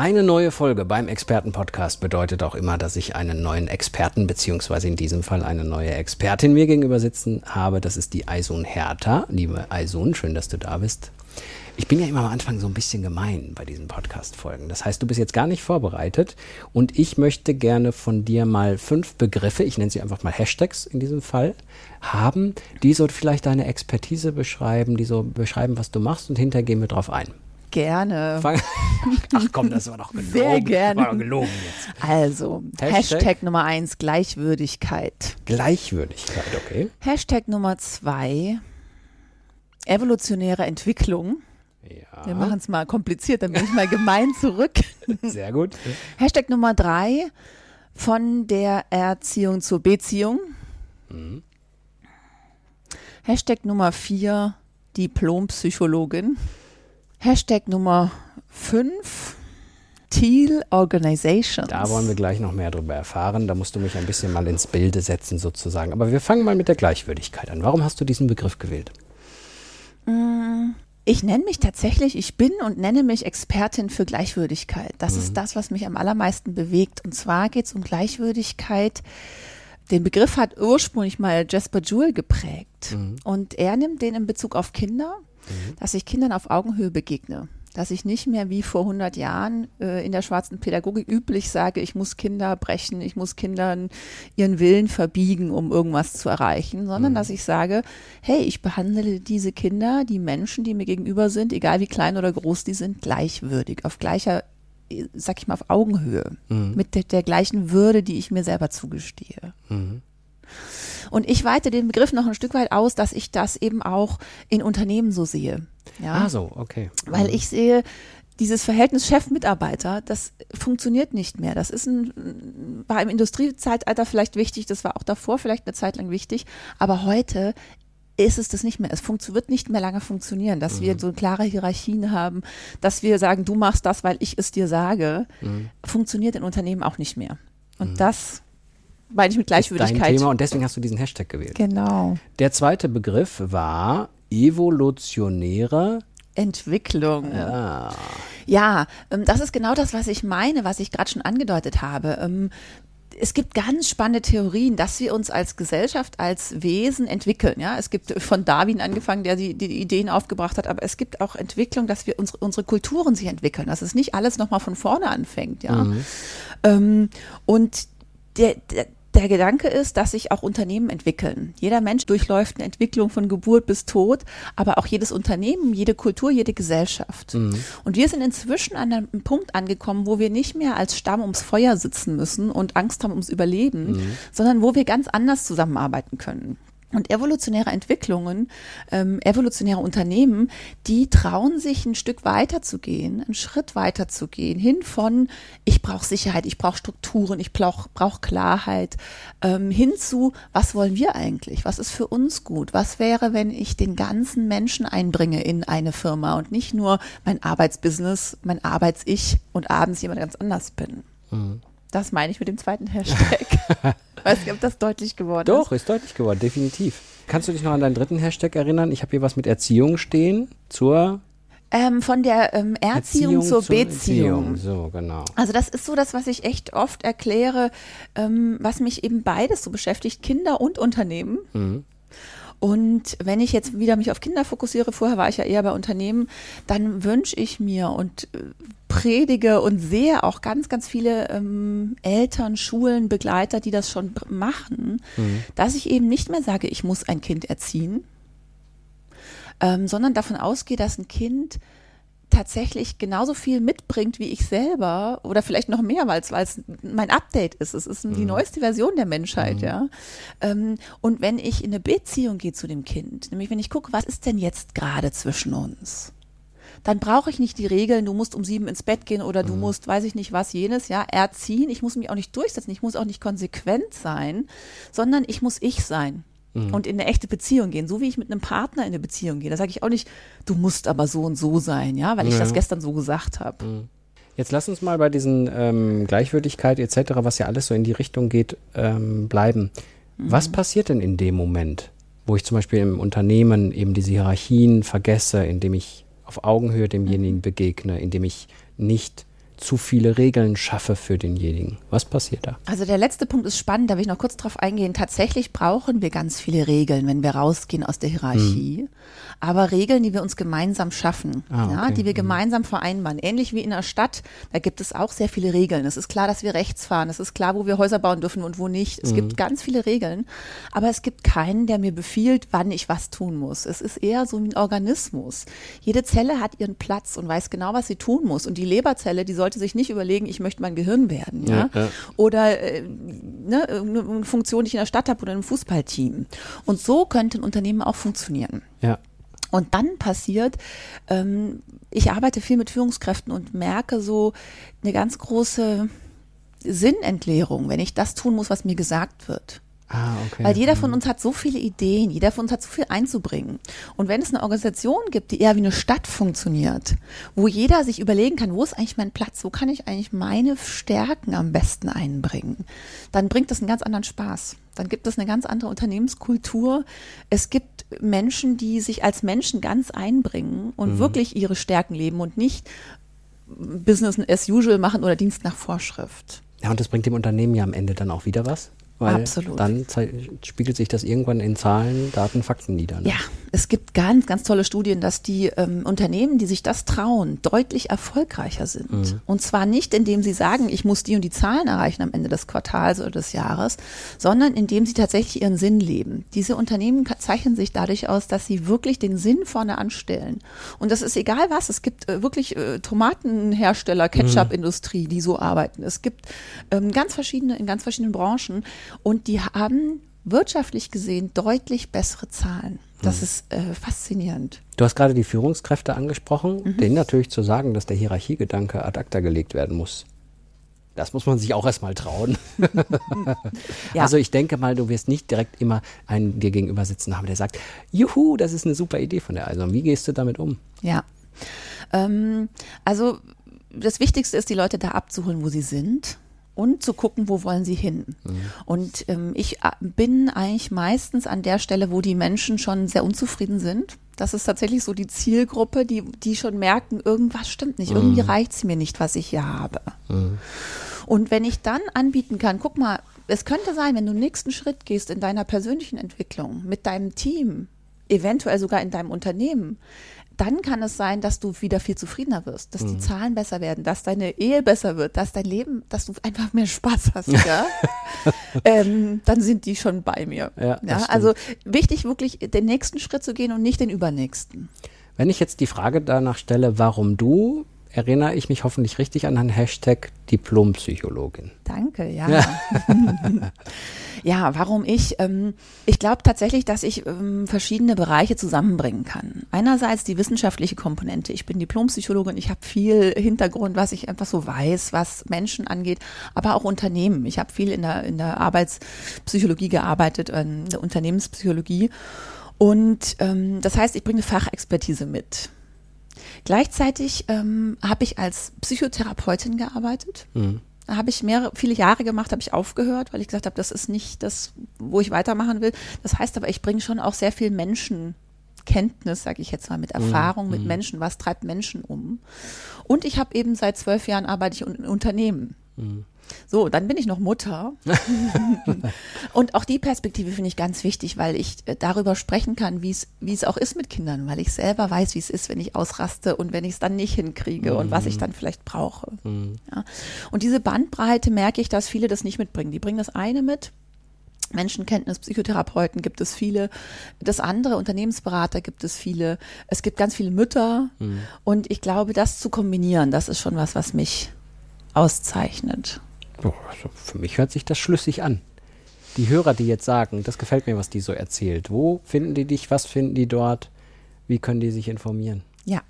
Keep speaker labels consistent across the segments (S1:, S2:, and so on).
S1: Eine neue Folge beim Expertenpodcast bedeutet auch immer, dass ich einen neuen Experten beziehungsweise in diesem Fall eine neue Expertin mir gegenüber sitzen habe. Das ist die Aisun Hertha. Liebe Aisun, schön, dass du da bist. Ich bin ja immer am Anfang so ein bisschen gemein bei diesen Podcast-Folgen. Das heißt, du bist jetzt gar nicht vorbereitet und ich möchte gerne von dir mal fünf Begriffe, ich nenne sie einfach mal Hashtags in diesem Fall, haben, die so vielleicht deine Expertise beschreiben, die so beschreiben, was du machst und hinterher gehen wir drauf ein.
S2: Gerne.
S1: Ach komm, das war doch gelogen.
S2: Sehr gerne.
S1: War doch gelogen jetzt.
S2: Also,
S1: Hashtag?
S2: Hashtag, Nummer eins, Gleichwürdigkeit.
S1: Gleichwürdigkeit, okay.
S2: Hashtag Nummer zwei, evolutionäre Entwicklung.
S1: Ja.
S2: Wir machen es mal kompliziert, dann bin ich mal gemein zurück.
S1: Sehr gut.
S2: Hashtag Nummer drei, von der Erziehung zur Beziehung.
S1: Mhm.
S2: Hashtag Nummer vier, Diplompsychologin. Hashtag Nummer fünf, Teal Organizations.
S1: Da wollen wir gleich noch mehr darüber erfahren. Da musst du mich ein bisschen mal ins Bilde setzen sozusagen. Aber wir fangen mal mit der Gleichwürdigkeit an. Warum hast du diesen Begriff gewählt?
S2: Ich nenne mich tatsächlich, ich bin und nenne mich Expertin für Gleichwürdigkeit. Das ist das, was mich am allermeisten bewegt. Und zwar geht es um Gleichwürdigkeit. Den Begriff hat ursprünglich mal Jasper Jewell geprägt. Und er nimmt den in Bezug auf Kinder, dass ich Kindern auf Augenhöhe begegne. Dass ich nicht mehr wie vor 100 Jahren äh, in der schwarzen Pädagogik üblich sage, ich muss Kinder brechen, ich muss Kindern ihren Willen verbiegen, um irgendwas zu erreichen, sondern dass ich sage, hey, ich behandle diese Kinder, die Menschen, die mir gegenüber sind, egal wie klein oder groß die sind, gleichwürdig, auf gleicher, äh, sag ich mal, auf Augenhöhe, mit der, der gleichen Würde, die ich mir selber zugestehe. Und ich weite den Begriff noch ein Stück weit aus, dass ich das eben auch in Unternehmen so sehe. Ja?
S1: Ah, so, okay.
S2: Weil ich sehe, dieses Verhältnis Chef-Mitarbeiter, das funktioniert nicht mehr. Das ist ein, war im Industriezeitalter vielleicht wichtig, das war auch davor vielleicht eine Zeit lang wichtig, aber heute ist es das nicht mehr. Es wird nicht mehr lange funktionieren, dass wir so klare Hierarchien haben, dass wir sagen, du machst das, weil ich es dir sage, funktioniert in Unternehmen auch nicht mehr. Und das meine ich mit
S1: Ist dein
S2: Gleichwürdigkeit.
S1: Thema und deswegen hast du diesen Hashtag gewählt.
S2: Genau.
S1: Der zweite Begriff war evolutionäre.
S2: Entwicklung.
S1: Ah,
S2: Ja, ähm, das ist genau das, was ich meine, was ich gerade schon angedeutet habe. Ähm, es gibt ganz spannende Theorien, dass wir uns als Gesellschaft, als Wesen entwickeln. Ja, es gibt von Darwin angefangen, der die, die Ideen aufgebracht hat, aber es gibt auch Entwicklung, dass wir unsere, unsere Kulturen sich entwickeln, dass es nicht alles nochmal von vorne anfängt. Ja, ähm, und der, der, der Gedanke ist, dass sich auch Unternehmen entwickeln. Jeder Mensch durchläuft eine Entwicklung von Geburt bis Tod, aber auch jedes Unternehmen, jede Kultur, jede Gesellschaft. Und wir sind inzwischen an einem Punkt angekommen, wo wir nicht mehr als Stamm ums Feuer sitzen müssen und Angst haben ums Überleben, sondern wo wir ganz anders zusammenarbeiten können. Und evolutionäre Entwicklungen, ähm, evolutionäre Unternehmen, die trauen sich ein Stück weiter zu gehen, einen Schritt weiter zu gehen, hin von ich brauche Sicherheit, ich brauche Strukturen, ich brauche brauch Klarheit, ähm, hin zu was wollen wir eigentlich, was ist für uns gut, was wäre, wenn ich den ganzen Menschen einbringe in eine Firma und nicht nur mein Arbeitsbusiness, mein Arbeits-Ich und abends jemand ganz anders bin. Das meine ich mit dem zweiten Hashtag. Weiß nicht, ob das deutlich geworden ist.
S1: doch, ist deutlich geworden, definitiv. Kannst du dich noch an deinen dritten Hashtag erinnern? Ich habe hier was mit Erziehung stehen. Zur
S2: Ähm, von der ähm, Erziehung, zur, Beziehung.
S1: Erziehung. So, genau.
S2: Also das ist so das, was ich echt oft erkläre, ähm, was mich eben beides so beschäftigt, Kinder und Unternehmen. Und wenn ich jetzt wieder mich auf Kinder fokussiere, vorher war ich ja eher bei Unternehmen, dann wünsche ich mir und äh, predige und sehe auch ganz, ganz viele ähm, Eltern, Schulen, Begleiter, die das schon machen, dass ich eben nicht mehr sage, ich muss ein Kind erziehen, ähm, sondern davon ausgehe, dass ein Kind tatsächlich genauso viel mitbringt wie ich selber oder vielleicht noch mehr, weil es mein Update ist. Es ist die neueste Version der Menschheit, ja. Ähm, und wenn ich in eine Beziehung gehe zu dem Kind, nämlich wenn ich gucke, was ist denn jetzt gerade zwischen uns? Dann brauche ich nicht die Regeln, du musst um sieben ins Bett gehen oder du musst, weiß ich nicht was, jenes, ja, erziehen. Ich muss mich auch nicht durchsetzen, ich muss auch nicht konsequent sein, sondern ich muss ich sein. mhm. und in eine echte Beziehung gehen, so wie ich mit einem Partner in eine Beziehung gehe. Da sage ich auch nicht, du musst aber so und so sein, ja, weil ich ja. das gestern so gesagt habe. Mhm.
S1: Jetzt lass uns mal bei diesen ähm, Gleichwürdigkeit etc., was ja alles so in die Richtung geht, ähm, bleiben. Mhm. Was passiert denn in dem Moment, wo ich zum Beispiel im Unternehmen eben diese Hierarchien vergesse, indem ich auf Augenhöhe demjenigen begegne, indem ich nicht zu viele Regeln schaffe für denjenigen. Was passiert da?
S2: Also der letzte Punkt ist spannend, da will ich noch kurz drauf eingehen. Tatsächlich brauchen wir ganz viele Regeln, wenn wir rausgehen aus der Hierarchie. Hm. Aber Regeln, die wir uns gemeinsam schaffen, ah, okay. ja, die wir hm. gemeinsam vereinbaren. Ähnlich wie in der Stadt, da gibt es auch sehr viele Regeln. Es ist klar, dass wir rechts fahren. Es ist klar, wo wir Häuser bauen dürfen und wo nicht. Es hm. gibt ganz viele Regeln. Aber es gibt keinen, der mir befiehlt, wann ich was tun muss. Es ist eher so wie ein Organismus. Jede Zelle hat ihren Platz und weiß genau, was sie tun muss. Und die Leberzelle, die soll sollte sich nicht überlegen, ich möchte mein Gehirn werden. Ja? ja, ja. Oder äh, ne, eine Funktion, die ich in der Stadt habe oder im Fußballteam. Und so könnte ein Unternehmen auch funktionieren.
S1: Ja.
S2: Und dann passiert, ähm, ich arbeite viel mit Führungskräften und merke so eine ganz große Sinnentleerung, wenn ich das tun muss, was mir gesagt wird.
S1: Ah, okay.
S2: Weil jeder von mhm. uns hat so viele Ideen, jeder von uns hat so viel einzubringen. Und wenn es eine Organisation gibt, die eher wie eine Stadt funktioniert, wo jeder sich überlegen kann, wo ist eigentlich mein Platz, wo kann ich eigentlich meine Stärken am besten einbringen, dann bringt das einen ganz anderen Spaß. Dann gibt es eine ganz andere Unternehmenskultur. Es gibt Menschen, die sich als Menschen ganz einbringen und mhm. wirklich ihre Stärken leben und nicht Business as usual machen oder Dienst nach Vorschrift.
S1: Ja, und das bringt dem Unternehmen ja am Ende dann auch wieder was? Weil
S2: Absolut.
S1: Dann spiegelt sich das irgendwann in Zahlen, Daten, Fakten nieder.
S2: Ne? Ja, es gibt ganz, ganz tolle Studien, dass die ähm, Unternehmen, die sich das trauen, deutlich erfolgreicher sind. Mhm. Und zwar nicht, indem sie sagen, ich muss die und die Zahlen erreichen am Ende des Quartals oder des Jahres, sondern indem sie tatsächlich ihren Sinn leben. Diese Unternehmen zeichnen sich dadurch aus, dass sie wirklich den Sinn vorne anstellen. Und das ist egal was. Es gibt äh, wirklich äh, Tomatenhersteller, Ketchup-Industrie, die so arbeiten. Es gibt ähm, ganz verschiedene, in ganz verschiedenen Branchen und die haben wirtschaftlich gesehen deutlich bessere Zahlen. Das mhm. ist äh, faszinierend.
S1: Du hast gerade die Führungskräfte angesprochen, mhm. denen natürlich zu sagen, dass der Hierarchiegedanke ad acta gelegt werden muss. Das muss man sich auch erstmal trauen. ja. Also ich denke mal, du wirst nicht direkt immer einen dir gegenüber sitzen haben, der sagt, juhu, das ist eine super Idee von der Also. Wie gehst du damit um?
S2: Ja. Ähm, also das Wichtigste ist, die Leute da abzuholen, wo sie sind und zu gucken, wo wollen sie hin. Mhm. Und ähm, ich äh, bin eigentlich meistens an der Stelle, wo die Menschen schon sehr unzufrieden sind. Das ist tatsächlich so die Zielgruppe, die, die schon merken, irgendwas stimmt nicht, mhm. irgendwie reicht es mir nicht, was ich hier habe. Mhm. Und wenn ich dann anbieten kann, guck mal, es könnte sein, wenn du den nächsten Schritt gehst in deiner persönlichen Entwicklung, mit deinem Team, eventuell sogar in deinem Unternehmen, dann kann es sein, dass du wieder viel zufriedener wirst, dass mhm. die Zahlen besser werden, dass deine Ehe besser wird, dass dein Leben, dass du einfach mehr Spaß hast, ja. ähm, dann sind die schon bei mir. Ja, ja also wichtig, wirklich den nächsten Schritt zu gehen und nicht den übernächsten.
S1: Wenn ich jetzt die Frage danach stelle, warum du, erinnere ich mich hoffentlich richtig an einen Hashtag Diplompsychologin.
S2: Danke, ja. Ja, ja warum ich? Ähm, ich glaube tatsächlich, dass ich ähm, verschiedene Bereiche zusammenbringen kann. Einerseits die wissenschaftliche Komponente. Ich bin Diplompsychologin, ich habe viel Hintergrund, was ich einfach so weiß, was Menschen angeht, aber auch Unternehmen. Ich habe viel in der, in der Arbeitspsychologie gearbeitet, in der Unternehmenspsychologie. Und ähm, das heißt, ich bringe Fachexpertise mit. Gleichzeitig ähm, habe ich als Psychotherapeutin gearbeitet. Mhm. Da habe ich mehrere, viele Jahre gemacht, habe ich aufgehört, weil ich gesagt habe, das ist nicht das, wo ich weitermachen will. Das heißt aber, ich bringe schon auch sehr viel Menschenkenntnis, sage ich jetzt mal, mit Erfahrung, mhm. mit Menschen, was treibt Menschen um. Und ich habe eben seit zwölf Jahren arbeite ich in Unternehmen. Mhm. So, dann bin ich noch Mutter. und auch die Perspektive finde ich ganz wichtig, weil ich äh, darüber sprechen kann, wie es, wie es auch ist mit Kindern, weil ich selber weiß, wie es ist, wenn ich ausraste und wenn ich es dann nicht hinkriege mhm. und was ich mhm. dann vielleicht brauche. Mhm. Ja. Und diese Bandbreite merke ich, dass viele das nicht mitbringen. Die bringen das eine mit, Menschenkenntnis, Psychotherapeuten gibt es viele. Das andere, Unternehmensberater gibt es viele. Es gibt ganz viele Mütter. Mhm. Und ich glaube, das zu kombinieren, das ist schon was, was mich auszeichnet.
S1: Also für mich hört sich das schlüssig an. Die Hörer, die jetzt sagen, das gefällt mir, was die so erzählt. Wo finden die dich? Was finden die dort? Wie können die sich informieren?
S2: Ja,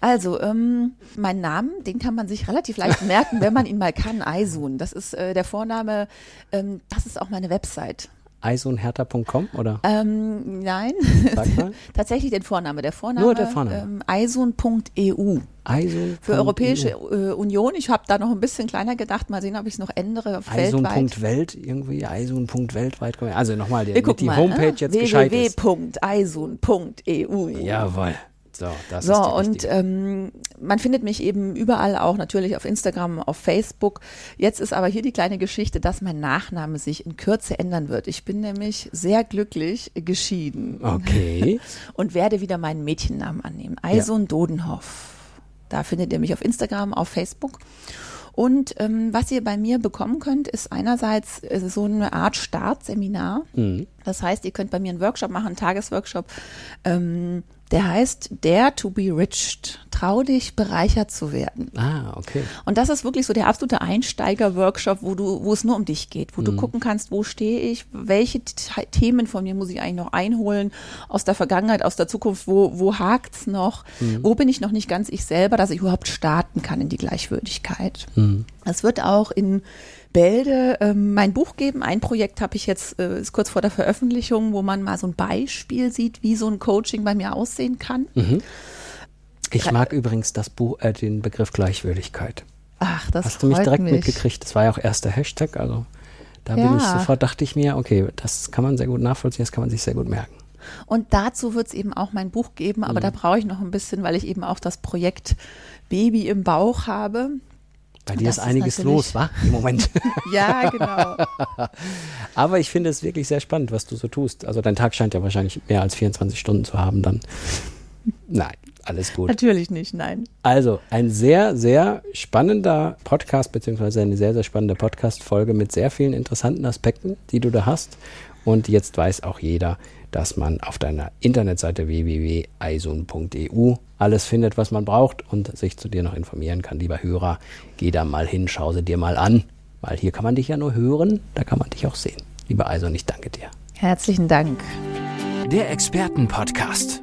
S2: also ähm, mein Namen, den kann man sich relativ leicht merken, wenn man ihn mal kann. Aisun, das ist äh, der Vorname. Ähm, das ist auch meine Website
S1: eisonhertha.com oder?
S2: Ähm, nein, tatsächlich den Vorname. Der Vorname,
S1: Nur der Vorname. Ähm,
S2: eison.eu.
S1: Eison.
S2: Für Europäische äh, Union. Ich habe da noch ein bisschen kleiner gedacht. Mal sehen, ob ich es noch ändere.
S1: Eison.welt irgendwie. Eison.weltweit. Also nochmal, die, die mal, Homepage ne? jetzt gescheit
S2: ist. www.eison.eu.
S1: Jawohl. So, das
S2: so
S1: ist
S2: und ähm, man findet mich eben überall auch, natürlich auf Instagram, auf Facebook. Jetzt ist aber hier die kleine Geschichte, dass mein Nachname sich in Kürze ändern wird. Ich bin nämlich sehr glücklich geschieden.
S1: Okay.
S2: und werde wieder meinen Mädchennamen annehmen. Eison ja. Dodenhoff. Da findet ihr mich auf Instagram, auf Facebook. Und ähm, was ihr bei mir bekommen könnt, ist einerseits äh, so eine Art Startseminar. Mhm. Das heißt, ihr könnt bei mir einen Workshop machen, einen Tagesworkshop. Ähm, der heißt Dare to be Rich. Trau dich, bereichert zu werden.
S1: Ah, okay.
S2: Und das ist wirklich so der absolute Einsteiger-Workshop, wo du, wo es nur um dich geht, wo mhm. du gucken kannst, wo stehe ich, welche Themen von mir muss ich eigentlich noch einholen aus der Vergangenheit, aus der Zukunft, wo, wo hakt's noch, mhm. wo bin ich noch nicht ganz ich selber, dass ich überhaupt starten kann in die Gleichwürdigkeit. Mhm. Es wird auch in Bälde ähm, mein Buch geben. Ein Projekt habe ich jetzt, äh, ist kurz vor der Veröffentlichung, wo man mal so ein Beispiel sieht, wie so ein Coaching bei mir aussehen kann. Mhm.
S1: Ich mag übrigens das Buch, äh, den Begriff Gleichwürdigkeit.
S2: Ach, das
S1: Hast du mich direkt mich. mitgekriegt? Das war ja auch erster Hashtag, also da ja. bin ich sofort, dachte ich mir, okay, das kann man sehr gut nachvollziehen, das kann man sich sehr gut merken.
S2: Und dazu wird es eben auch mein Buch geben, aber mhm. da brauche ich noch ein bisschen, weil ich eben auch das Projekt Baby im Bauch habe.
S1: Bei dir ist einiges ist los, wa? Im Moment.
S2: ja, genau.
S1: Aber ich finde es wirklich sehr spannend, was du so tust. Also dein Tag scheint ja wahrscheinlich mehr als 24 Stunden zu haben dann. Nein, alles gut.
S2: Natürlich nicht, nein.
S1: Also ein sehr, sehr spannender Podcast, beziehungsweise eine sehr, sehr spannende Podcast-Folge mit sehr vielen interessanten Aspekten, die du da hast. Und jetzt weiß auch jeder, dass man auf deiner Internetseite www.eison.eu alles findet, was man braucht und sich zu dir noch informieren kann. Lieber Hörer, geh da mal hin, schau sie dir mal an, weil hier kann man dich ja nur hören, da kann man dich auch sehen. Lieber Eison, ich danke dir.
S2: Herzlichen Dank.
S3: Der Expertenpodcast,